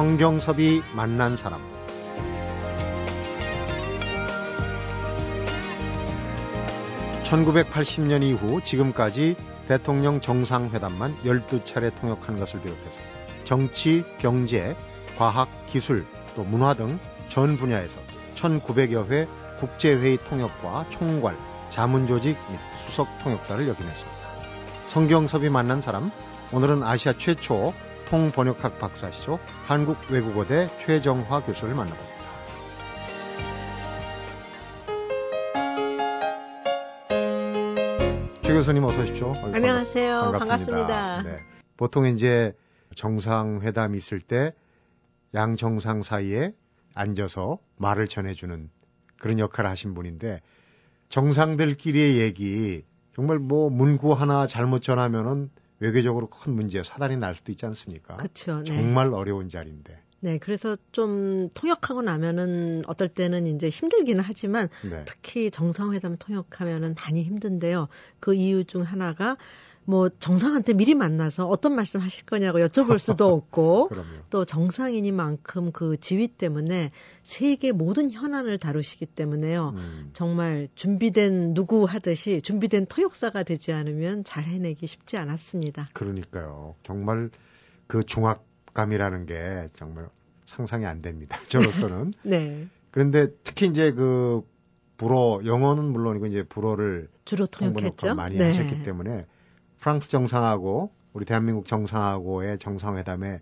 성경섭이 만난 사람 (1980년) 이후 지금까지 대통령 정상회담만 (12차례) 통역한 것을 비롯해서 정치, 경제, 과학, 기술, 또 문화 등 전 분야에서 1900여 회 국제회의 통역과 총괄, 자문조직 및 수석 통역사를 역임했습니다. 성경섭이 만난 사람, 오늘은 아시아 최초 통번역학 박사시죠. 한국외국어대 최정화 교수를 만나봅니다. 최 교수님 어서 오십시오. 안녕하세요. 반갑습니다. 반갑습니다. 네. 보통 이제 정상회담이 있을 때 양 정상 사이에 앉아서 말을 전해주는 그런 역할을 하신 분인데 정상들끼리의 얘기 정말 뭐 문구 하나 잘못 전하면은 외교적으로 큰 문제, 사단이 날 수도 있지 않습니까? 그렇죠. 네. 정말 어려운 자리인데. 네, 그래서 좀 통역하고 나면은 어떨 때는 이제 힘들기는 하지만 네. 특히 정상회담 통역하면은 많이 힘든데요. 그 이유 중 하나가 뭐 정상한테 미리 만나서 어떤 말씀 하실 거냐고 여쭤볼 수도 없고 또 정상이니만큼 그 지위 때문에 세계 모든 현안을 다루시기 때문에요. 음. 정말 준비된 누구 하듯이 준비된 토역사가 되지 않으면 잘 해내기 쉽지 않았습니다. 그러니까요. 정말 그 중압감이라는 게 정말 상상이 안 됩니다. 저로서는. 네. 그런데 특히 이제 그 불어 영어는 물론이고 이제 불어를 주로 통역했죠. 많이 네. 하셨기 때문에 프랑스 정상하고 우리 대한민국 정상하고의 정상회담에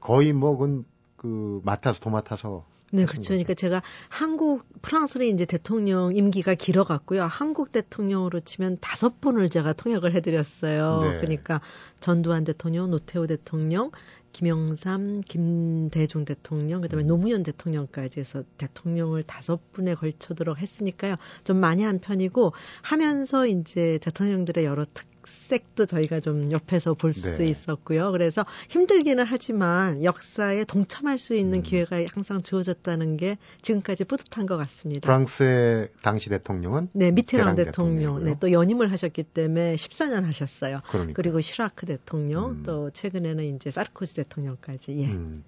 거의 뭐그 그 맡아서 도맡아서 네, 그렇죠. 그러니까 제가 한국 프랑스는 이제 대통령 임기가 길어갔고요. 한국 대통령으로 치면 다섯 번을 제가 통역을 해드렸어요. 네. 그러니까 전두환 대통령, 노태우 대통령, 김영삼, 김대중 대통령, 그다음에 음. 노무현 대통령까지 해서 대통령을 다섯 분에 걸쳐도록 했으니까요. 좀 많이 한 편이고 하면서 이제 대통령들의 여러 특 색도 저희가 좀 옆에서 볼 수도 네. 있었고요. 그래서 힘들기는 하지만 역사에 동참할 수 있는 음. 기회가 항상 주어졌다는 게 지금까지 뿌듯한 것 같습니다. 프랑스의 당시 대통령은 네 미테랑 대통령, 네, 또 연임을 하셨기 때문에 14년 하셨어요. 그러니까. 그리고 시라크 대통령, 음. 또 최근에는 이제 사르코지 대통령까지. 예. 음.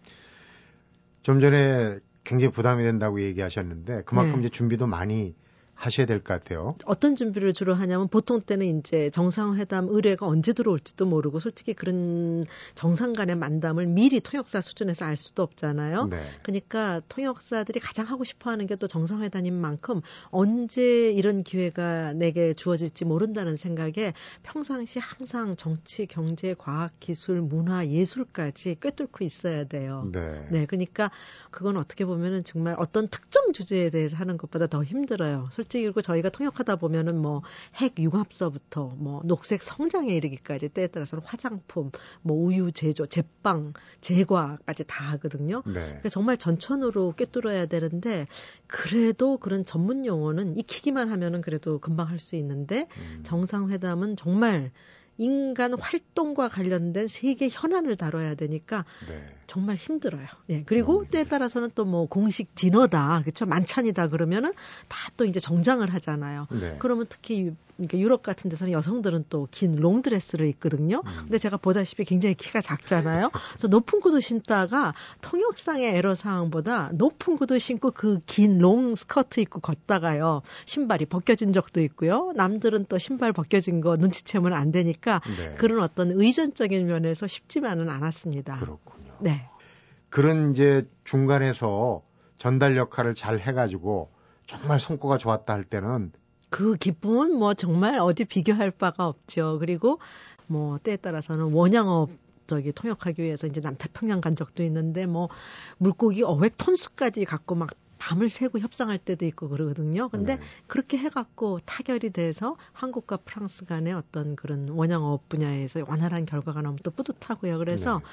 좀 전에 굉장히 부담이 된다고 얘기하셨는데 그만큼 네. 이제 준비도 많이 하셔야 될 것 같아요. 어떤 준비를 주로 하냐면 보통 때는 이제 정상회담 의뢰가 언제 들어올지도 모르고 솔직히 그런 정상 간의 만담을 미리 통역사 수준에서 알 수도 없잖아요. 네. 그러니까 통역사들이 가장 하고 싶어 하는 게 또 정상회담인 만큼 언제 이런 기회가 내게 주어질지 모른다는 생각에 평상시 항상 정치, 경제, 과학, 기술, 문화, 예술까지 꿰뚫고 있어야 돼요. 네. 네. 그러니까 그건 어떻게 보면은 정말 어떤 특정 주제에 대해서 하는 것보다 더 힘들어요. 솔직히 그리고 저희가 통역하다 보면은 뭐 핵 융합서부터 뭐 녹색 성장에 이르기까지 때에 따라서는 화장품, 뭐 우유 제조, 제빵, 제과까지 다 하거든요. 네. 그러니까 정말 전천후로 꿰뚫어야 되는데 그래도 그런 전문 용어는 익히기만 하면은 그래도 금방 할 수 있는데 음. 정상회담은 정말 인간 활동과 관련된 세계 현안을 다뤄야 되니까 네. 정말 힘들어요. 예. 그리고 때에 따라서는 또 뭐 공식 디너다, 그렇죠? 만찬이다 그러면은 다 또 이제 정장을 하잖아요. 네. 그러면 특히 그러니까 유럽 같은 데서는 여성들은 또 긴 롱드레스를 입거든요. 음. 근데 제가 보다시피 굉장히 키가 작잖아요. 그래서 높은 구두 신다가 통역상의 애로 사항보다 높은 구두 신고 그 긴 롱 스커트 입고 걷다가요. 신발이 벗겨진 적도 있고요. 남들은 또 신발 벗겨진 거 눈치채면 안 되니까 네. 그런 어떤 의전적인 면에서 쉽지만은 않았습니다. 그렇군요. 네. 그런 이제 중간에서 전달 역할을 잘 해가지고 정말 성과가 좋았다 할 때는 그 기쁨은 뭐 정말 어디 비교할 바가 없죠. 그리고 뭐 때에 따라서는 원양업 저기 통역하기 위해서 이제 남태평양 간 적도 있는데 뭐 물고기 어획 톤수까지 갖고 막 밤을 새고 협상할 때도 있고 그러거든요. 근데 네. 그렇게 해갖고 타결이 돼서 한국과 프랑스 간의 어떤 그런 원양어업 분야에서 원활한 결과가 나오면 또 뿌듯하고요. 그래서 네.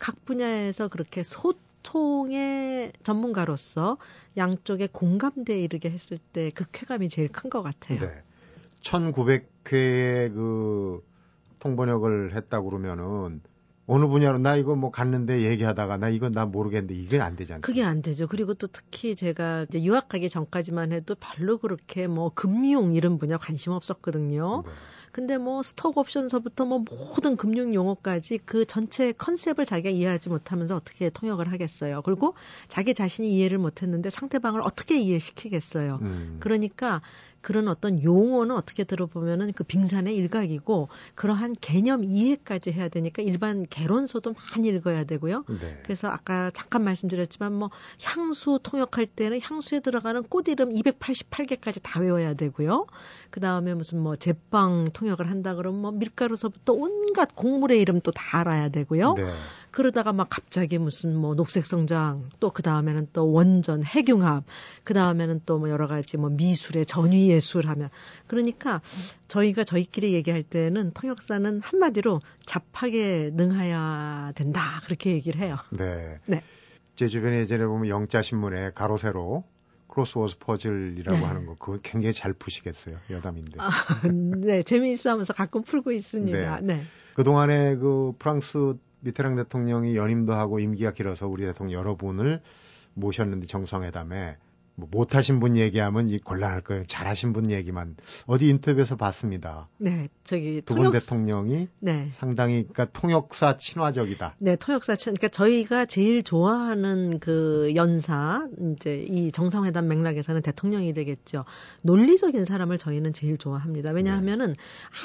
각 분야에서 그렇게 소 소통의 전문가로서 양쪽의 공감대에 이르게 했을 때 그 쾌감이 제일 큰 것 같아요. 네. 1900회의 그 통번역을 했다고 그러면은 어느 분야로 나 이거 뭐 갔는데 얘기하다가 나 이거 나 모르겠는데 이게 안 되지 않습니까? 그게 안 되죠. 그리고 또 특히 제가 이제 유학하기 전까지만 해도 별로 그렇게 뭐 금융 이런 분야 관심 없었거든요. 네. 근데 뭐 스톡 옵션서부터 뭐 모든 금융 용어까지 그 전체 컨셉을 자기가 이해하지 못하면서 어떻게 통역을 하겠어요. 그리고 자기 자신이 이해를 못했는데 상대방을 어떻게 이해시키겠어요. 음. 그러니까 그런 어떤 용어는 어떻게 들어보면은 그 빙산의 일각이고 그러한 개념 이해까지 해야 되니까 일반 개론서도 많이 읽어야 되고요. 네. 그래서 아까 잠깐 말씀드렸지만 뭐 향수 통역할 때는 향수에 들어가는 꽃 이름 288개까지 다 외워야 되고요. 그 다음에 무슨 뭐 제빵 통역을 한다 그러면 뭐 밀가루서부터 온갖 곡물의 이름도 다 알아야 되고요. 네. 그러다가 막 갑자기 무슨 뭐 녹색 성장 또 그 다음에는 또 원전 핵융합 그 다음에는 또 뭐 여러 가지 뭐 미술의 전위 예술 하면 그러니까 저희가 저희끼리 얘기할 때는 통역사는 한마디로 잡하게 능해야 된다 그렇게 얘기를 해요. 네. 네. 제 주변에 예전에 보면 영자 신문에 가로 세로 크로스워드 퍼즐이라고 네. 하는 거 그거 굉장히 잘 푸시겠어요 여담인데. 아, 네 재미있어하면서 가끔 풀고 있습니다. 네. 네. 그 동안에 그 프랑스 미테랑 대통령이 연임도 하고 임기가 길어서 우리 대통령 여러 분을 모셨는데 정상회담에 뭐 못하신 분 얘기하면 이 곤란할 거예요. 잘하신 분 얘기만 어디 인터뷰에서 봤습니다. 네, 저기 두분 통역... 대통령이 네. 상당히 그러니까 통역사 친화적이다. 네, 통역사 친. 그러니까 저희가 제일 좋아하는 그 연사 이제 이 정상회담 맥락에서는 대통령이 되겠죠. 논리적인 사람을 저희는 제일 좋아합니다. 왜냐하면은 네.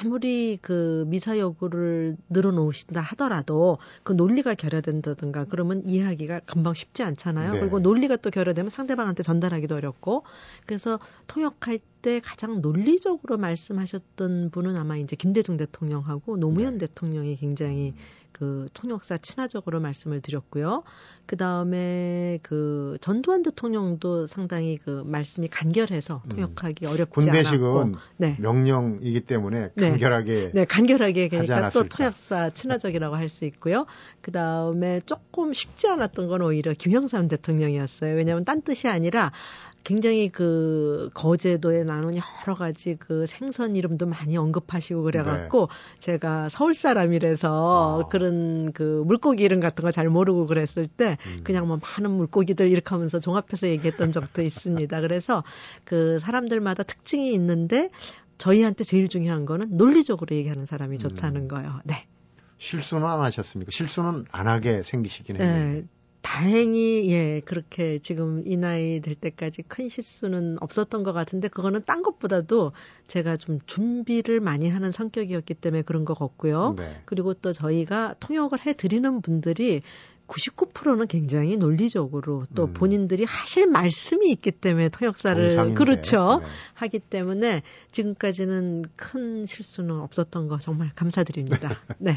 아무리 그 미사 여구를 늘어놓으신다 하더라도 그 논리가 결여된다든가 그러면 이해하기가 금방 쉽지 않잖아요. 네. 그리고 논리가 또 결여되면 상대방한테 전달하기 하기도 어렵고 그래서 통역할 때 가장 논리적으로 말씀하셨던 분은 아마 이제 김대중 대통령하고 노무현 네. 대통령이 굉장히 그 통역사 친화적으로 말씀을 드렸고요. 그 다음에 그 전두환 대통령도 상당히 그 말씀이 간결해서 음. 통역하기 음. 어렵지 군대식은 않았고, 네. 명령이기 때문에 네. 간결하게 네, 네 간결하게 그러니까 또 통역사 친화적이라고 할 수 있고요. 그 다음에 조금 쉽지 않았던 건 오히려 김영삼 대통령이었어요. 왜냐하면 딴 뜻이 아니라 굉장히 그 거제도에 나눈 여러 가지 그 생선 이름도 많이 언급하시고 그래갖고 네. 제가 서울 사람이라서 아. 그런 그 물고기 이름 같은 거 잘 모르고 그랬을 때 음. 그냥 뭐 많은 물고기들 이렇게 하면서 종합해서 얘기했던 적도 있습니다. 그래서 그 사람들마다 특징이 있는데 저희한테 제일 중요한 거는 논리적으로 얘기하는 사람이 좋다는 음. 거예요. 네. 실수는 안 하셨습니까? 실수는 안 하게 생기시긴 네. 했는데. 네. 다행히 예 그렇게 지금 이 나이 될 때까지 큰 실수는 없었던 것 같은데 그거는 딴 것보다도 제가 좀 준비를 많이 하는 성격이었기 때문에 그런 것 같고요. 네. 그리고 또 저희가 통역을 해드리는 분들이 99%는 굉장히 논리적으로 또 음. 본인들이 하실 말씀이 있기 때문에 통역사를 정상인데. 그렇죠 네. 하기 때문에 지금까지는 큰 실수는 없었던 거 정말 감사드립니다. 네.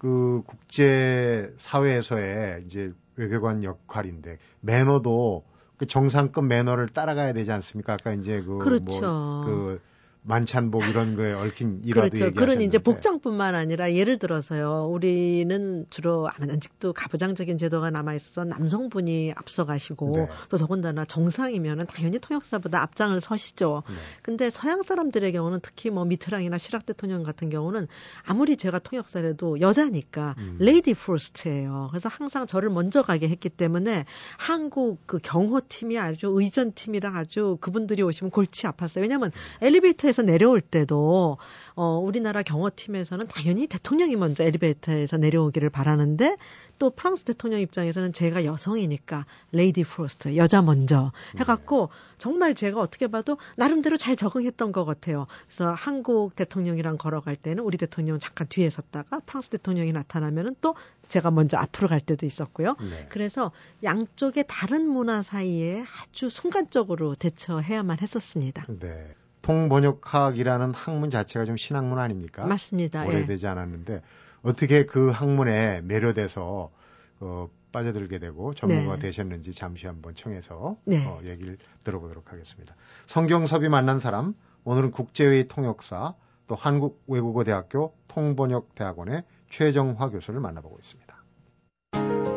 그 국제 사회에서의 이제 외교관 역할인데 매너도 그 정상급 매너를 따라가야 되지 않습니까? 아까 이제 그 그렇죠. 뭐 그 만찬복 이런 거에 얽힌 일화도 그렇죠. 그런 이제 복장뿐만 아니라 예를 들어서요. 우리는 주로 아직도 가부장적인 제도가 남아 있어서 남성분이 앞서가시고 네. 또 더군다나 정상이면은 당연히 통역사보다 앞장을 서시죠. 네. 근데 서양 사람들의 경우는 특히 뭐 미트랑이나 시락 대통령 같은 경우는 아무리 제가 통역사라도 여자니까 음. 레이디 포스트예요. 그래서 항상 저를 먼저 가게 했기 때문에 한국 그 경호팀이 아주 의전팀이랑 아주 그분들이 오시면 골치 아팠어요. 왜냐하면 엘리베이터 엘리베이터에서 내려올 때도 어 우리나라 경호팀에서는 당연히 대통령이 먼저 엘리베이터에서 내려오기를 바라는데 또 프랑스 대통령 입장에서는 제가 여성이니까 lady first 여자 먼저 해갖고 정말 제가 어떻게 봐도 나름대로 잘 적응했던 것 같아요. 그래서 한국 대통령이랑 걸어갈 때는 우리 대통령 잠깐 뒤에 섰다가 프랑스 대통령이 나타나면은 또 제가 먼저 앞으로 갈 때도 있었고요. 네. 그래서 양쪽의 다른 문화 사이에 아주 순간적으로 대처해야만 했었습니다. 네. 통번역학이라는 학문 자체가 좀 신학문 아닙니까? 맞습니다. 오래되지 예. 않았는데 어떻게 그 학문에 매료돼서 어, 빠져들게 되고 전문가가 네. 되셨는지 잠시 한번 청해서 네. 어, 얘기를 들어보도록 하겠습니다. 성경섭이 만난 사람 오늘은 국제회의 통역사 또 한국외국어대학교 통번역대학원의 최정화 교수를 만나보고 있습니다.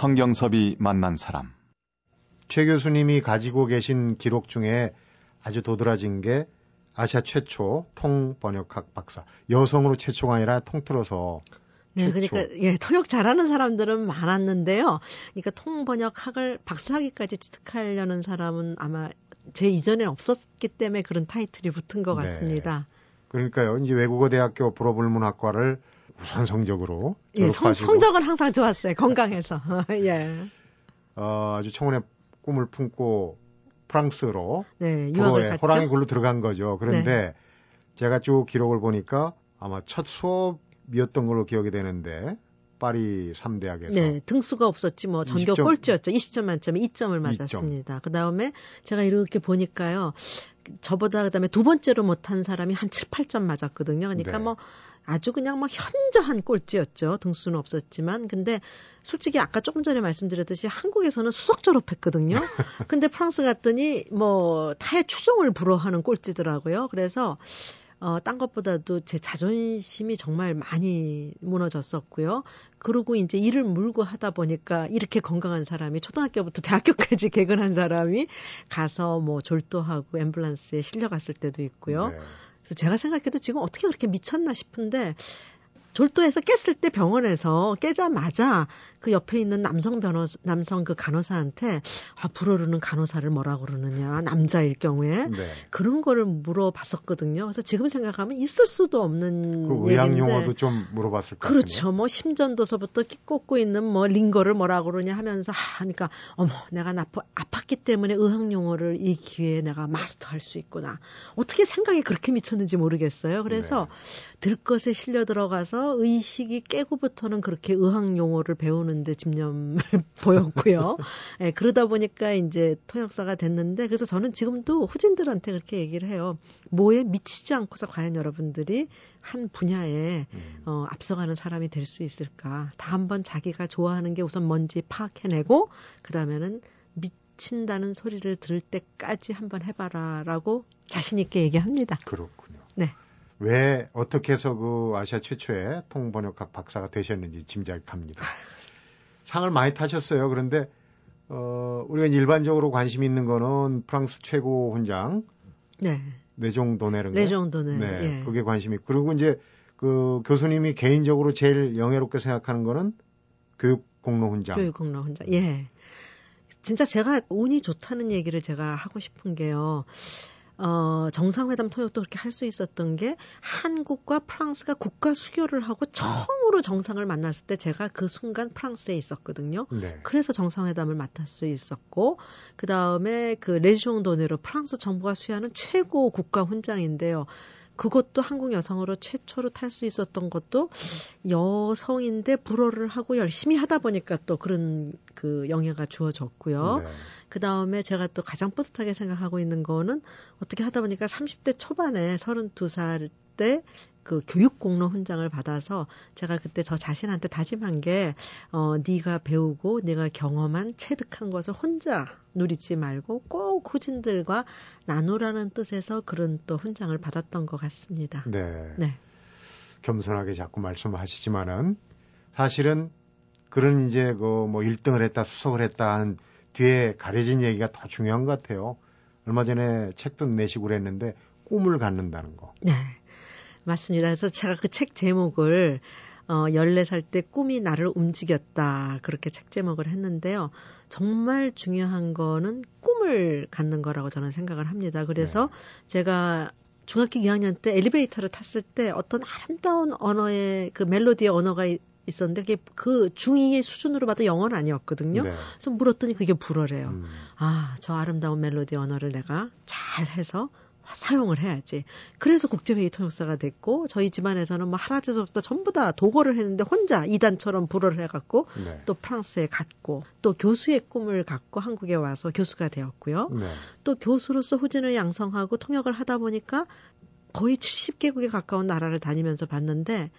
성경섭이 만난 사람. 최 교수님이 가지고 계신 기록 중에 아주 도드라진 게 아시아 최초 통번역학 박사. 여성으로 최초가 아니라 통틀어서 네, 최초. 그러니까 예, 통역 잘하는 사람들은 많았는데요. 그러니까 통번역학을 박사학위까지 취득하려는 사람은 아마 제 이전에 없었기 때문에 그런 타이틀이 붙은 것 네. 같습니다. 네. 그러니까요. 이제 외국어 대학교 불어불문학과를 우선 성적으로 예, 성, 성적은 항상 좋았어요. 건강해서. 예. 어, 아주 청혼의 꿈을 품고 프랑스로 네, 갔죠. 호랑이 굴로 들어간 거죠. 그런데 네. 제가 쭉 기록을 보니까 아마 첫 수업이었던 걸로 기억이 되는데 파리 3대학에서 네, 등수가 없었지 뭐 전교 20점, 꼴찌였죠. 20점 만점에 2점을 맞았습니다. 2점. 그다음에 제가 이렇게 보니까요. 저보다 그다음에 두 번째로 못한 사람이 한 7, 8점 맞았거든요. 그러니까 네. 뭐 아주 그냥 뭐 현저한 꼴찌였죠. 등수는 없었지만. 근데 솔직히 아까 조금 전에 말씀드렸듯이 한국에서는 수석 졸업했거든요. 근데 프랑스 갔더니 뭐 타의 추종을 불허하는 꼴찌더라고요. 그래서 어, 딴 것보다도 제 자존심이 정말 많이 무너졌었고요. 그러고 이제 일을 물고 하다 보니까 이렇게 건강한 사람이 초등학교부터 대학교까지 개근한 사람이 가서 뭐 졸도하고 앰뷸런스에 실려갔을 때도 있고요. 네. 그래서 제가 생각해도 지금 어떻게 그렇게 미쳤나 싶은데 졸도해서 깼을 때 병원에서 깨자마자 그 옆에 있는 남성 변호사, 남성 그 간호사한테 아, 불어르는 간호사를 뭐라 그러느냐, 남자일 경우에. 네. 그런 거를 물어봤었거든요. 그래서 지금 생각하면 있을 수도 없는. 그 의학 용어도 좀 물어봤을 것 그렇죠. 뭐 심전도서부터 꽂고 있는 뭐 링거를 뭐라 그러냐 하면서 하, 그러니까 어머, 내가 나빠, 아팠기 때문에 의학 용어를 이 기회에 내가 마스터할 수 있구나. 어떻게 생각이 그렇게 미쳤는지 모르겠어요. 그래서 네. 들것에 실려 들어가서 의식이 깨고부터는 그렇게 의학 용어를 배우는데 집념을 보였고요. 예, 그러다 보니까 이제 통역사가 됐는데 그래서 저는 지금도 후진들한테 그렇게 얘기를 해요. 뭐에 미치지 않고서 과연 여러분들이 한 분야에 음. 어, 앞서가는 사람이 될 수 있을까? 다 한번 자기가 좋아하는 게 우선 뭔지 파악해내고 그 다음에는 미 친다는 소리를 들을 때까지 한번 해봐라라고 자신 있게 얘기합니다. 그렇군요. 네. 왜 어떻게 해서 그 아시아 최초의 통번역학 박사가 되셨는지 짐작이 갑니다. 상을 많이 타셨어요. 그런데 어 우리가 일반적으로 관심 있는 거는 프랑스 최고 훈장 네. 내종 도네르 내종 도네. 네. 예. 그게 관심이 그리고 이제 그 교수님이 개인적으로 제일 영예롭게 생각하는 거는 교육 공로 훈장. 교육 공로 훈장. 예. 진짜 제가 운이 좋다는 얘기를 제가 하고 싶은 게요. 어, 정상회담 통역도 그렇게 할 수 있었던 게 한국과 프랑스가 국가 수교를 하고 처음으로 정상을 만났을 때 제가 그 순간 프랑스에 있었거든요. 네. 그래서 정상회담을 맡을 수 있었고 그 다음에 그 레지옹 도네로 프랑스 정부가 수여하는 최고 국가 훈장인데요. 그것도 한국 여성으로 최초로 탈 수 있었던 것도 여성인데 불어를 하고 열심히 하다 보니까 또 그런 그 영예가 주어졌고요. 네. 그 다음에 제가 또 가장 뿌듯하게 생각하고 있는 거는 어떻게 하다 보니까 30대 초반에 32살 때 그 교육 공로 훈장을 받아서 제가 그때 저 자신한테 다짐한 게 어, 네가 배우고 네가 경험한 체득한 것을 혼자 누리지 말고 꼭 후진들과 나누라는 뜻에서 그런 또 훈장을 받았던 것 같습니다. 네. 네. 겸손하게 자꾸 말씀하시지만은 사실은 그런 이제 그 뭐 1등을 했다 수석을 했다 하는 뒤에 가려진 얘기가 더 중요한 것 같아요. 얼마 전에 책도 내시고 그랬는데 꿈을 갖는다는 거. 네. 맞습니다. 그래서 제가 그 책 제목을 어, 14살 때 꿈이 나를 움직였다. 그렇게 책 제목을 했는데요. 정말 중요한 거는 꿈을 갖는 거라고 저는 생각을 합니다. 그래서 네. 제가 중학교 2학년 때 엘리베이터를 탔을 때 어떤 아름다운 언어의 그 멜로디의 언어가 있었는데 그게 그 중2의 수준으로 봐도 영어는 아니었거든요. 네. 그래서 물었더니 그게 불어래요. 음. 아, 저 아름다운 멜로디 언어를 내가 잘 해서 사용을 해야지. 그래서 국제회의 통역사가 됐고 저희 집안에서는 뭐 할아버지서부터 전부 다 도거를 했는데 혼자 이단처럼 불어를 해갖고 네. 또 프랑스에 갔고 또 교수의 꿈을 갖고 한국에 와서 교수가 되었고요. 네. 또 교수로서 후진을 양성하고 통역을 하다 보니까 거의 70개국에 가까운 나라를 다니면서 봤는데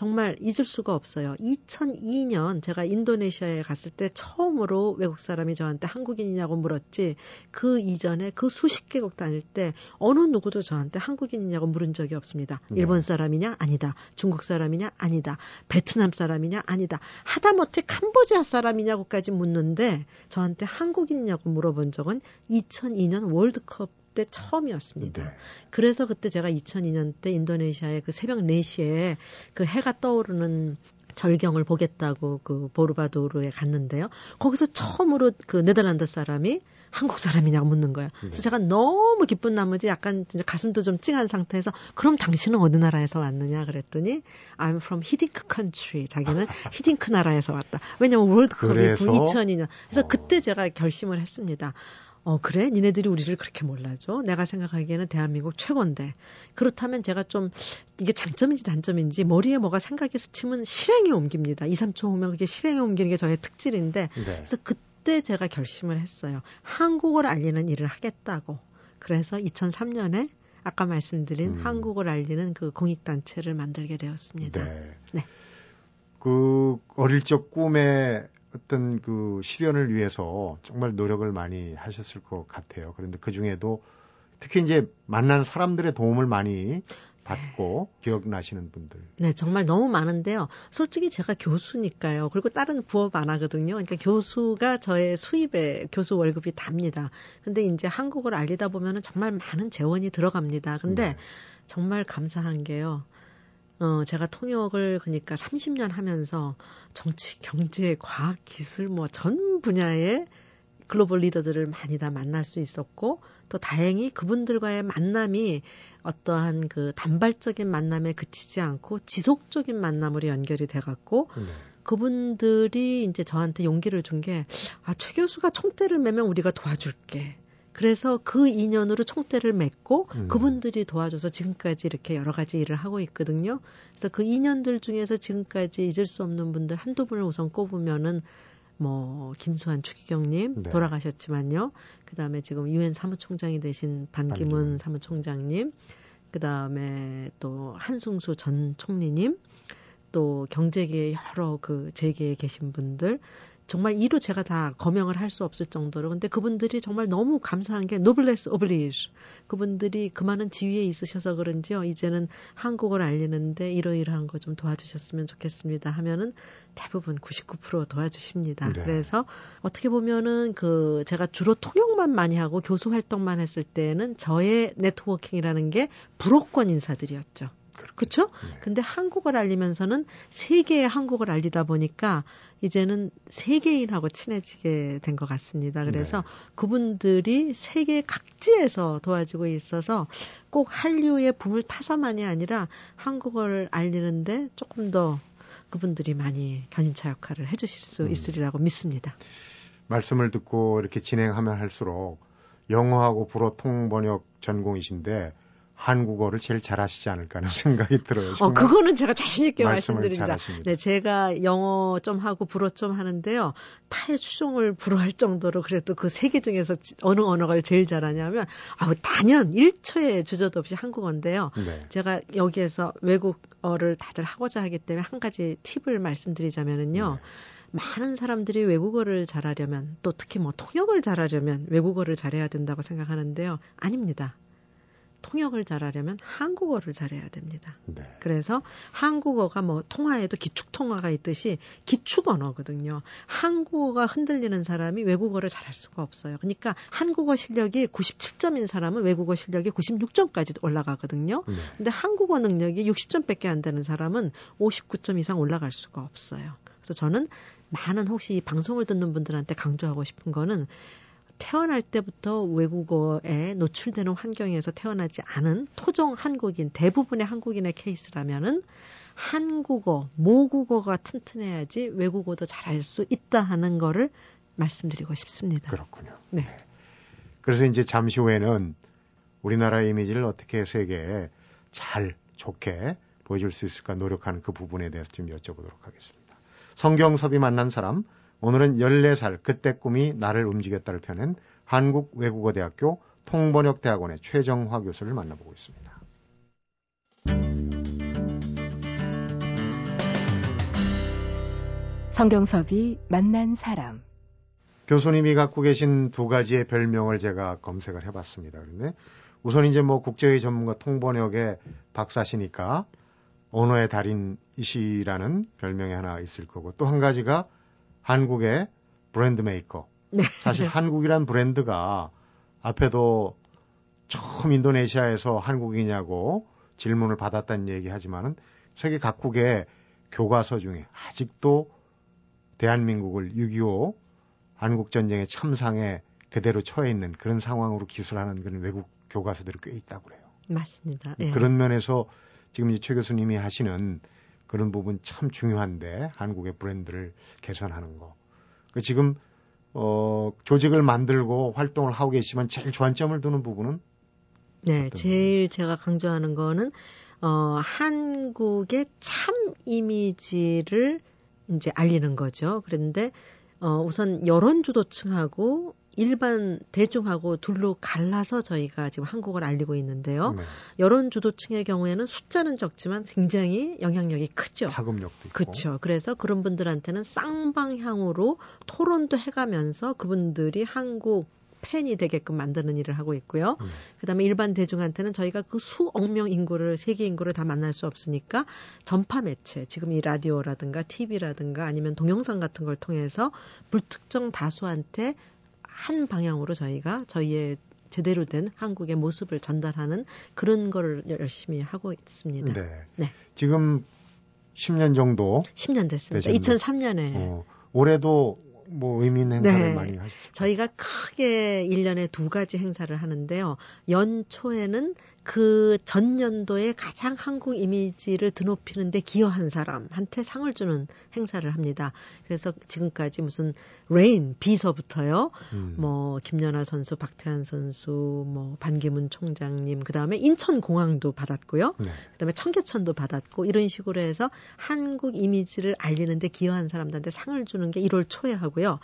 정말 잊을 수가 없어요. 2002년 제가 인도네시아에 갔을 때 처음으로 외국 사람이 저한테 한국인이냐고 물었지 그 이전에 그 수십 개국 다닐 때 어느 누구도 저한테 한국인이냐고 물은 적이 없습니다. 네. 일본 사람이냐? 아니다. 중국 사람이냐? 아니다. 베트남 사람이냐? 아니다. 하다못해 캄보디아 사람이냐고까지 묻는데 저한테 한국인이냐고 물어본 적은 2002년 월드컵 그 때 처음이었습니다. 네. 그래서 그때 제가 2002년 때 인도네시아의 그 새벽 4시에 그 해가 떠오르는 절경을 보겠다고 그 보르바도르에 갔는데요. 거기서 처음으로 그 네덜란드 사람이 한국 사람이냐고 묻는 거예요. 그래서 네. 제가 너무 기쁜 나머지 약간 가슴도 좀 찡한 상태에서 그럼 당신은 어느 나라에서 왔느냐 그랬더니 I'm from 히딩크 country. 자기는 히딩크 나라에서 왔다. 왜냐면 월드컵이 그래서? 2002년. 그래서 어. 그때 제가 결심을 했습니다. 어, 그래? 니네들이 우리를 그렇게 몰라줘? 내가 생각하기에는 대한민국 최고인데. 그렇다면 제가 좀, 이게 장점인지 단점인지 머리에 뭐가 생각이 스치면 실행에 옮깁니다. 2, 3초 후면 그게 실행에 옮기는 게 저의 특질인데. 네. 그래서 그때 제가 결심을 했어요. 한국을 알리는 일을 하겠다고. 그래서 2003년에 아까 말씀드린 음. 한국을 알리는 그 공익단체를 만들게 되었습니다. 네. 네. 그 어릴 적 꿈의 어떤 그 실현을 위해서 정말 노력을 많이 하셨을 것 같아요. 그런데 그 중에도 특히 이제 만난 사람들의 도움을 많이 받고 기억나시는 분들. 네, 정말 너무 많은데요. 솔직히 제가 교수니까요. 그리고 다른 부업 안 하거든요. 그러니까 교수가 저의 수입에 교수 월급이 답니다. 근데 이제 한국을 알리다 보면은 정말 많은 재원이 들어갑니다. 근데 네. 정말 감사한 게요. 어, 제가 통역을 그러니까 30년 하면서 정치, 경제, 과학, 기술 뭐 전 분야의 글로벌 리더들을 많이 다 만날 수 있었고 또 다행히 그분들과의 만남이 어떠한 그 단발적인 만남에 그치지 않고 지속적인 만남으로 연결이 돼 갖고 네. 그분들이 이제 저한테 용기를 준 게 아, 최 교수가 총대를 매면 우리가 도와줄게. 그래서 그 인연으로 총대를 맺고 음. 그분들이 도와줘서 지금까지 이렇게 여러 가지 일을 하고 있거든요. 그래서 그 인연들 중에서 지금까지 잊을 수 없는 분들 한두 분을 우선 꼽으면은 뭐 김수환 추기경님 네. 돌아가셨지만요. 그 다음에 지금 유엔 사무총장이 되신 반기문 반기문. 사무총장님, 그 다음에 또 한승수 전 총리님, 또 경제계의 여러 그 재계에 계신 분들 정말 이로 제가 다 거명을 할 수 없을 정도로. 근데 그분들이 정말 너무 감사한 게 노블레스 오블리즈 그분들이 그 많은 지위에 있으셔서 그런지요. 이제는 한국을 알리는데 이러이러한 거 좀 도와주셨으면 좋겠습니다 하면은 대부분 99% 도와주십니다. 네. 그래서 어떻게 보면은 그 제가 주로 통역만 많이 하고 교수 활동만 했을 때는 저의 네트워킹이라는 게 불호권 인사들이었죠 그렇죠? 네. 근데 한국을 알리면서는 세계의 한국을 알리다 보니까 이제는 세계인하고 친해지게 된 것 같습니다. 그래서 네. 그분들이 세계 각지에서 도와주고 있어서 꼭 한류의 붐을 타서만이 아니라 한국어를 알리는데 조금 더 그분들이 많이 견인차 역할을 해주실 수 음. 있으리라고 믿습니다. 말씀을 듣고 이렇게 진행하면 할수록 영어하고 불어 통번역 전공이신데 한국어를 제일 잘하시지 않을까 하는 생각이 들어요. 어, 그거는 제가 자신있게 말씀드립니다. 잘하십니다. 네, 제가 영어 좀 하고 불어 좀 하는데요. 타의 추종을 불어할 정도로 그래도 그 세 개 중에서 지- 어느 언어가 제일 잘하냐면, 아 단연 1초의 주저도 없이 한국어인데요. 네. 제가 여기에서 외국어를 다들 하고자 하기 때문에 한 가지 팁을 말씀드리자면은요. 네. 많은 사람들이 외국어를 잘하려면 또 특히 뭐 통역을 잘하려면 외국어를 잘해야 된다고 생각하는데요. 아닙니다. 통역을 잘하려면 한국어를 잘해야 됩니다. 네. 그래서 한국어가 뭐 통화에도 기축 통화가 있듯이 기축 언어거든요. 한국어가 흔들리는 사람이 외국어를 잘할 수가 없어요. 그러니까 한국어 실력이 97점인 사람은 외국어 실력이 96점까지 올라가거든요. 네. 근데 한국어 능력이 60점밖에 안 되는 사람은 59점 이상 올라갈 수가 없어요. 그래서 저는 많은 혹시 이 방송을 듣는 분들한테 강조하고 싶은 거는 태어날 때부터 외국어에 노출되는 환경에서 태어나지 않은 토종 한국인, 대부분의 한국인의 케이스라면은 한국어, 모국어가 튼튼해야지 외국어도 잘할 수 있다 하는 거를 말씀드리고 싶습니다. 그렇군요. 네. 그래서 이제 잠시 후에는 우리나라의 이미지를 어떻게 세계에 잘 좋게 보여줄 수 있을까 노력하는 그 부분에 대해서 좀 여쭤보도록 하겠습니다. 성경섭이 만난 사람 오늘은 14살 그때 꿈이 나를 움직였다를 펴낸 한국외국어대학교 통번역대학원의 최정화 교수를 만나보고 있습니다. 성경섭이 만난 사람. 교수님이 갖고 계신 두 가지의 별명을 제가 검색을 해봤습니다. 그런데 우선 이제 뭐 국제회의 전문가 통번역의 박사시니까 언어의 달인이시라는 별명이 하나 있을 거고 또 한 가지가 한국의 브랜드 메이커. 네. 사실 한국이란 브랜드가 앞에도 처음 인도네시아에서 한국이냐고 질문을 받았다는 얘기 하지만은 세계 각국의 교과서 중에 아직도 대한민국을 6.25 한국전쟁의 참상에 그대로 처해 있는 그런 상황으로 기술하는 그런 외국 교과서들이 꽤 있다고 그래요. 맞습니다. 예. 그런 면에서 지금 이 최 교수님이 하시는 그런 부분 참 중요한데 한국의 브랜드를 개선하는 거. 그 지금 어 조직을 만들고 활동을 하고 계시지만 제일 주안점을 두는 부분은 네, 제일 제가 강조하는 거는 어 한국의 참 이미지를 이제 알리는 거죠. 그런데 어 우선 여론 주도층하고 일반 대중하고 둘로 갈라서 저희가 지금 한국을 알리고 있는데요. 네. 여론 주도층의 경우에는 숫자는 적지만 굉장히 영향력이 크죠. 파급력도 있고. 그렇죠. 그래서 그런 분들한테는 쌍방향으로 토론도 해가면서 그분들이 한국 팬이 되게끔 만드는 일을 하고 있고요. 음. 그다음에 일반 대중한테는 저희가 그 수억 명 인구를 세계 인구를 다 만날 수 없으니까 전파 매체, 지금 이 라디오라든가 TV라든가 아니면 동영상 같은 걸 통해서 불특정 다수한테 한 방향으로 저희가 저희의 제대로 된 한국의 모습을 전달하는 그런 거를 열심히 하고 있습니다. 네. 네. 지금 10년 정도 10년 됐습니다. 되셨는데, 2003년에 어, 올해도 뭐 의미 있는 행사를 네. 많이 하셨죠. 저희가 크게 1년에 두 가지 행사를 하는데요. 연초에는 그 전년도에 가장 한국 이미지를 드높이는데 기여한 사람한테 상을 주는 행사를 합니다. 그래서 지금까지 무슨 Rain 비에서부터요, 음. 뭐 김연아 선수, 박태환 선수, 뭐 반기문 총장님, 그 다음에 인천공항도 받았고요, 네. 그 다음에 청계천도 받았고 이런 식으로 해서 한국 이미지를 알리는데 기여한 사람들한테 상을 주는 게 1월 초에 하고요.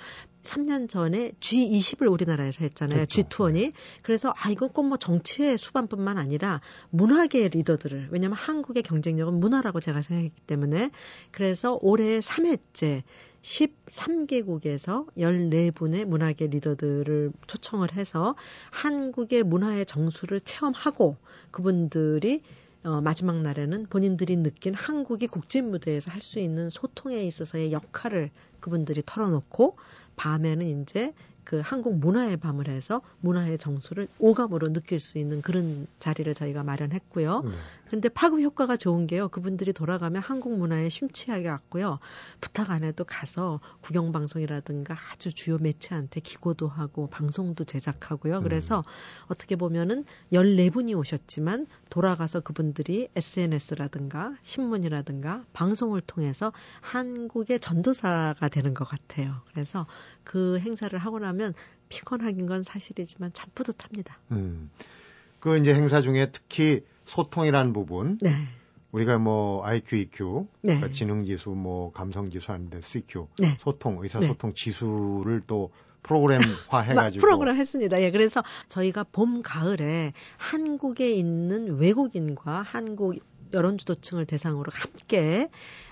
3년 전에 G20을 우리나라에서 했잖아요. 그렇죠. G20이. 그래서 아 이건 꼭 뭐 정치의 수반뿐만 아니라 문화계 리더들을 왜냐하면 한국의 경쟁력은 문화라고 제가 생각했기 때문에 그래서 올해 3회째 13개국에서 14분의 문화계 리더들을 초청을 해서 한국의 문화의 정수를 체험하고 그분들이 어, 마지막 날에는 본인들이 느낀 한국이 국제 무대에서 할 수 있는 소통에 있어서의 역할을 그분들이 털어놓고 밤에는 이제 그 한국 문화의 밤을 해서 문화의 정수를 오감으로 느낄 수 있는 그런 자리를 저희가 마련했고요. 네. 근데 파급 효과가 좋은 게요. 그분들이 돌아가면 한국 문화에 심취하게 왔고요. 부탁 안 해도 가서 구경 방송이라든가 아주 주요 매체한테 기고도 하고 방송도 제작하고요. 그래서 음. 어떻게 보면은 14분이 오셨지만 돌아가서 그분들이 SNS라든가 신문이라든가 방송을 통해서 한국의 전도사가 되는 것 같아요. 그래서 그 행사를 하고 나면 피곤하긴 건 사실이지만 참 뿌듯합니다. 음. 그 이제 행사 중에 특히 소통이라는 부분. 네. 우리가 뭐 IQ, EQ, 네. 그러니까 지능 지수, 뭐 감성 지수 하는데 CQ, 네. 소통, 의사 소통 네. 지수를 또 프로그램화 해가지고 프로그램 했습니다. 예, 그래서 저희가 봄 가을에 한국에 있는 외국인과 한국 여론주도층을 대상으로 함께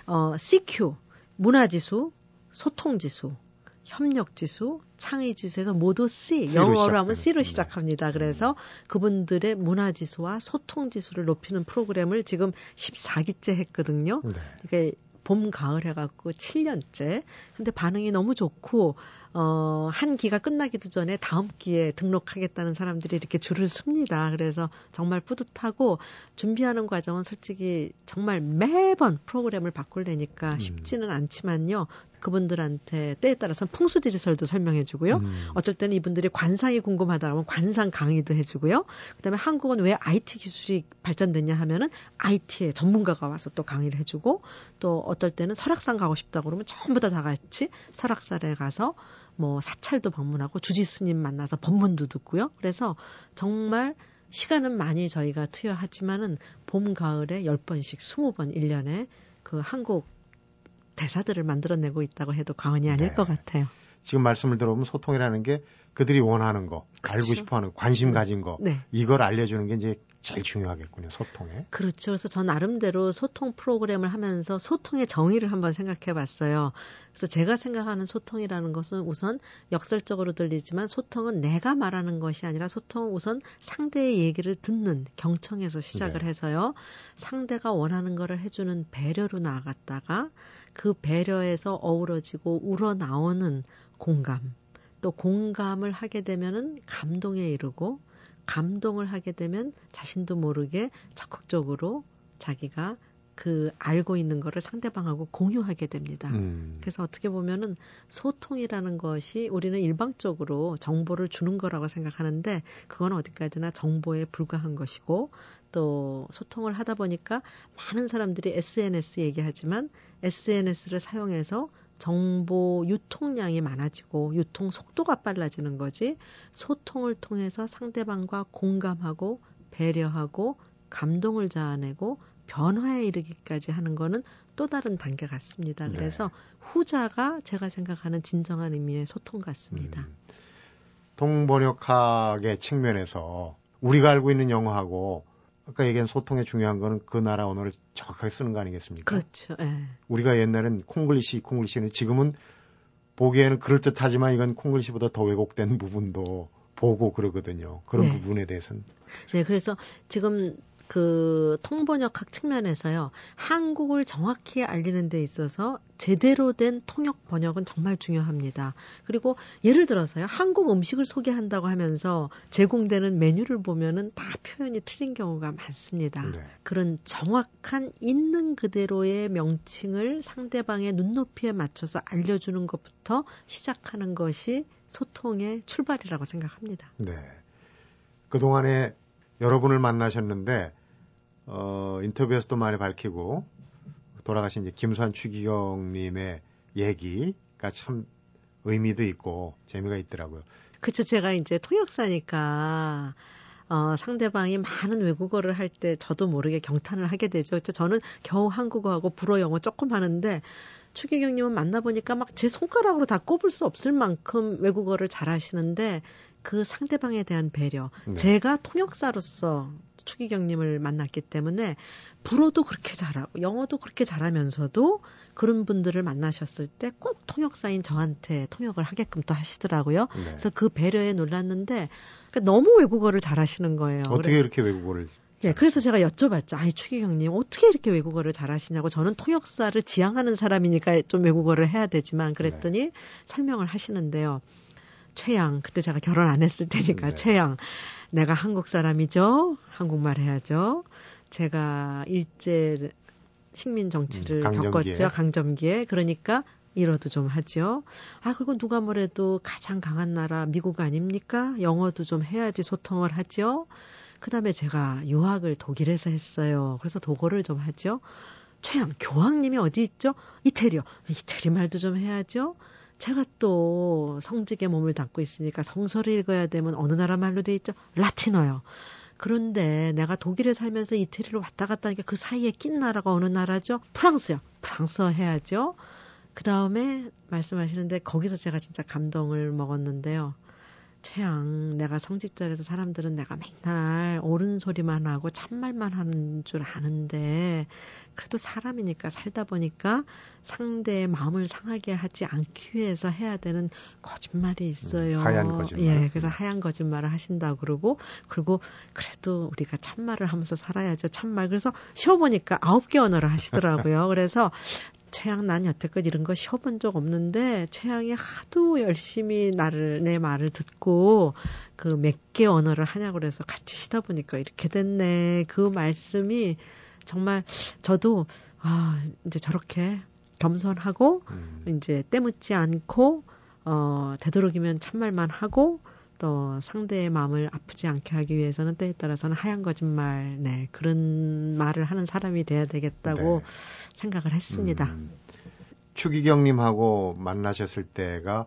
어, CQ 문화지수, 소통지수, 협력 지수, 창의 지수에서 모두 C, 영어로 하면 C로 시작합니다. 그래서 음. 그분들의 문화 지수와 소통 지수를 높이는 프로그램을 지금 14기째 했거든요. 네. 그러니까 봄, 가을 해갖고 7년째. 근데 반응이 너무 좋고, 어, 한 기가 끝나기도 전에 다음 기에 등록하겠다는 사람들이 이렇게 줄을 섭니다. 그래서 정말 뿌듯하고 준비하는 과정은 솔직히 정말 매번 프로그램을 바꾸려니까 음. 쉽지는 않지만요. 그분들한테 때에 따라서는 풍수지리설도 설명해 주고요. 음. 어쩔 때는 이분들이 관상이 궁금하다 하면 관상 강의도 해 주고요. 그다음에 한국은 왜 IT 기술이 발전됐냐 하면은 IT에 전문가가 와서 또 강의를 해 주고 또 어떨 때는 설악산 가고 싶다 그러면 전부 다 다 같이 설악산에 가서 뭐 사찰도 방문하고 주지스님 만나서 법문도 듣고요. 그래서 정말 시간은 많이 저희가 투여하지만은 봄, 가을에 10번씩 20번 1년에 그 한국 대사들을 만들어내고 있다고 해도 과언이 아닐 네. 것 같아요. 지금 말씀을 들어보면 소통이라는 게 그들이 원하는 거, 그렇죠. 알고 싶어 하는 관심 네. 가진 거, 네. 이걸 알려주는 게 이제 제일 중요하겠군요, 소통에. 그렇죠. 그래서 전 나름대로 소통 프로그램을 하면서 소통의 정의를 한번 생각해 봤어요. 그래서 제가 생각하는 소통이라는 것은 우선 역설적으로 들리지만 소통은 내가 말하는 것이 아니라 소통은 우선 상대의 얘기를 듣는 경청에서 시작을 네. 해서요. 상대가 원하는 거를 해주는 배려로 나아갔다가 그 배려에서 어우러지고 우러나오는 공감, 또 공감을 하게 되면은 감동에 이르고 감동을 하게 되면 자신도 모르게 적극적으로 자기가 그 알고 있는 거를 상대방하고 공유하게 됩니다. 음. 그래서 어떻게 보면은 소통이라는 것이 우리는 일방적으로 정보를 주는 거라고 생각하는데 그건 어디까지나 정보에 불과한 것이고 또 소통을 하다 보니까 많은 사람들이 SNS 얘기하지만 SNS를 사용해서 정보 유통량이 많아지고 유통 속도가 빨라지는 거지 소통을 통해서 상대방과 공감하고 배려하고 감동을 자아내고 변화에 이르기까지 하는 거는 또 다른 단계 같습니다. 네. 그래서 후자가 제가 생각하는 진정한 의미의 소통 같습니다. 음. 통번역학의 측면에서 우리가 알고 있는 영어하고 아까 얘기한 소통의 중요한 거는 그 나라 언어를 정확하게 쓰는 거 아니겠습니까? 그렇죠. 예. 우리가 옛날엔 콩글리시, 콩글리시는 지금은 보기에는 그럴듯하지만 이건 콩글리시보다 더 왜곡된 부분도 보고 그러거든요. 그런 네. 부분에 대해서는. 네, 그래서 지금 그 통번역학 측면에서요. 한국을 정확히 알리는 데 있어서 제대로 된 통역 번역은 정말 중요합니다. 그리고 예를 들어서요. 한국 음식을 소개한다고 하면서 제공되는 메뉴를 보면은 다 표현이 틀린 경우가 많습니다. 네. 그런 정확한 있는 그대로의 명칭을 상대방의 눈높이에 맞춰서 알려 주는 것부터 시작하는 것이 소통의 출발이라고 생각합니다. 네. 그동안에 여러분을 만나셨는데 어, 인터뷰에서도 많이 밝히고 돌아가신 이제 김수환 추기경님의 얘기가 참 의미도 있고 재미가 있더라고요. 그쵸 제가 이제 통역사니까 어, 상대방이 많은 외국어를 할 때 저도 모르게 경탄을 하게 되죠. 저는 겨우 한국어하고 불어 영어 조금 하는데 추기경님은 만나보니까 막 제 손가락으로 다 꼽을 수 없을 만큼 외국어를 잘하시는데 그 상대방에 대한 배려. 네. 제가 통역사로서 추기경님을 만났기 때문에 불어도 그렇게 잘하고 영어도 그렇게 잘하면서도 그런 분들을 만나셨을 때 꼭 통역사인 저한테 통역을 하게끔 또 하시더라고요. 네. 그래서 그 배려에 놀랐는데 그러니까 너무 외국어를 잘하시는 거예요. 어떻게 그래. 이렇게 외국어를 예, 그래서 제가 여쭤봤죠. 아이, 추기경님, 어떻게 이렇게 외국어를 잘하시냐고. 저는 통역사를 지향하는 사람이니까 좀 외국어를 해야 되지만, 그랬더니 네. 설명을 하시는데요. 최양, 그때 제가 결혼 안 했을 테니까 네. 최양. 내가 한국 사람이죠. 한국말 해야죠. 제가 일제 식민 정치를 음, 겪었죠. 강점기에. 그러니까 이러도 좀 하죠. 아, 그리고 누가 뭐래도 가장 강한 나라 미국 아닙니까? 영어도 좀 해야지 소통을 하죠. 그 다음에 제가 유학을 독일에서 했어요. 그래서 독어를 좀 하죠. 최양, 교황님이 어디 있죠? 이태리요. 이태리 말도 좀 해야죠. 제가 또 성직에 몸을 담고 있으니까 성서를 읽어야 되면 어느 나라 말로 돼 있죠? 라틴어요. 그런데 내가 독일에 살면서 이태리로 왔다 갔다 하니까 그 사이에 낀 나라가 어느 나라죠? 프랑스요. 프랑스어 해야죠. 그 다음에 말씀하시는데 거기서 제가 진짜 감동을 먹었는데요. 최양, 내가 성직자라서 사람들은 내가 맨날 옳은 소리만 하고 참말만 하는 줄 아는데, 그래도 사람이니까 살다 보니까 상대의 마음을 상하게 하지 않기 위해서 해야 되는 거짓말이 있어요. 음, 하얀 거짓말. 예, 그래서 하얀 거짓말을 하신다 그러고, 그리고 그래도 우리가 참말을 하면서 살아야죠. 참말. 그래서 쉬어보니까 아홉 개 언어를 하시더라고요. 그래서 최양 난 여태껏 이런 거 쉬어본 적 없는데 최양이 하도 열심히 나를 내 말을 듣고 그 몇 개 언어를 하냐고 그래서 같이 쉬다 보니까 이렇게 됐네. 그 말씀이 정말 저도 아 이제 저렇게 겸손하고 음. 이제 때묻지 않고 어 되도록이면 참말만 하고 또 상대의 마음을 아프지 않게 하기 위해서는 때에 따라서는 하얀 거짓말, 네, 그런 말을 하는 사람이 돼야 되겠다고 네. 생각을 했습니다. 음, 추기경님하고 만나셨을 때가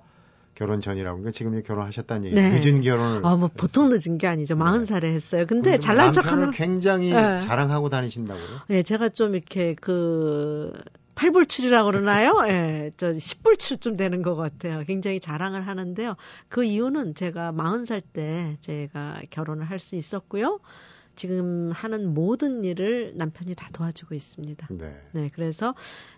결혼 전이라고 그러니까 지금 결혼하셨다는 얘기 네. 늦은 결혼을 아 뭐 보통 늦은 게 아니죠 마흔 네. 살에 했어요 근데 잘난 척하는 굉장히 네. 자랑하고 다니신다고요? 네 제가 좀 이렇게 그 팔불출이라고 그러나요? 예, 저 10불출쯤 되는 것 같아요. 굉장히 자랑을 하는데요. 그 이유는 제가 40살 때 제가 결혼을 할 수 있었고요. 지금 하는 모든 일을 남편이 다 도와주고 있습니다. 네. 네, 그래서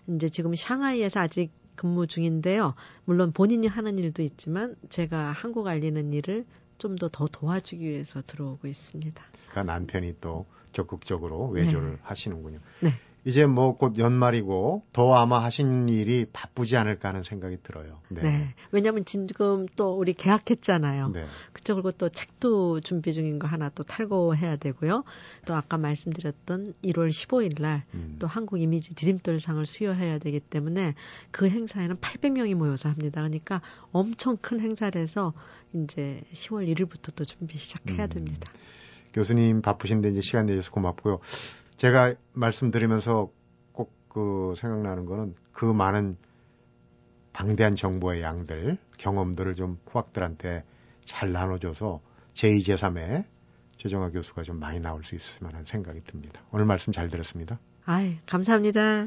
이제 지금 샹하이에서 아직 근무 중인데요. 물론 본인이 하는 일도 있지만 제가 한국 알리는 일을 좀 더 더 도와주기 위해서 들어오고 있습니다. 그러니까 남편이 또 적극적으로 외조를 네. 하시는군요. 네. 이제 뭐 곧 연말이고 더 아마 하신 일이 바쁘지 않을까 하는 생각이 들어요. 네. 네. 왜냐하면 지금 또 우리 계약했잖아요. 네. 그리고 또 책도 준비 중인 거 하나 또 탈고해야 되고요. 또 아까 말씀드렸던 1월 15일 날또 음. 한국 이미지 디딤돌상을 수여해야 되기 때문에 그 행사에는 800명이 모여서 합니다. 그러니까 엄청 큰 행사를 해서 이제 10월 1일부터 또 준비 시작해야 음. 됩니다. 교수님 바쁘신데 이제 시간 내주셔서 고맙고요. 제가 말씀드리면서 꼭 그 생각나는 거는 그 많은 방대한 정보의 양들, 경험들을 좀 후학들한테 잘 나눠줘서 제2, 제3의 최정화 교수가 좀 많이 나올 수 있을 만한 생각이 듭니다. 오늘 말씀 잘 들었습니다. 아이, 감사합니다.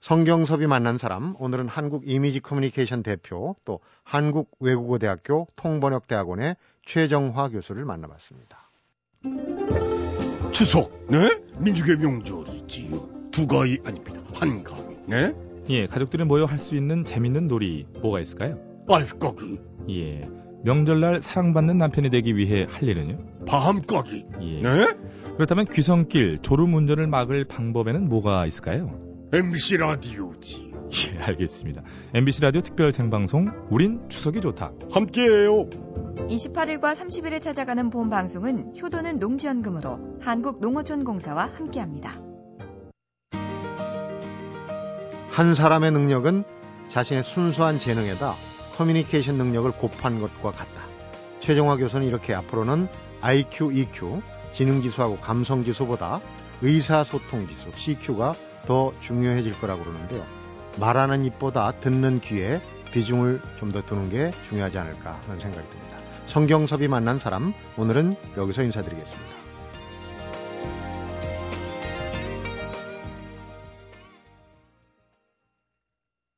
성경섭이 만난 사람, 오늘은 한국 이미지 커뮤니케이션 대표, 또 한국 외국어대학교 통번역대학원의 최정화 교수를 만나봤습니다. 추석, 네? 민족의 명절이지요. 두 가위 아닙니다. 한 가위, 네? 예, 가족들이 모여 할 수 있는 재밌는 놀이 뭐가 있을까요? 빨까기. 예, 명절날 사랑받는 남편이 되기 위해 할 일은요? 밤까기. 예. 네? 그렇다면 귀성길, 졸음 운전을 막을 방법에는 뭐가 있을까요? MBC 라디오지. 예, 알겠습니다. MBC 라디오 특별 생방송 우린 추석이 좋다. 함께해요. 28일과 30일에 찾아가는 본 방송은 효도는 농지연금으로 한국농어촌공사와 함께합니다. 한 사람의 능력은 자신의 순수한 재능에다 커뮤니케이션 능력을 곱한 것과 같다. 최종화 교수는 이렇게 앞으로는 IQ, EQ, 지능지수하고 감성지수보다 의사소통지수, CQ가 더 중요해질 거라고 그러는데요. 말하는 입보다 듣는 귀에 비중을 좀 더 두는 게 중요하지 않을까 하는 생각이 듭니다. 성경섭이 만난 사람, 오늘은 여기서 인사드리겠습니다.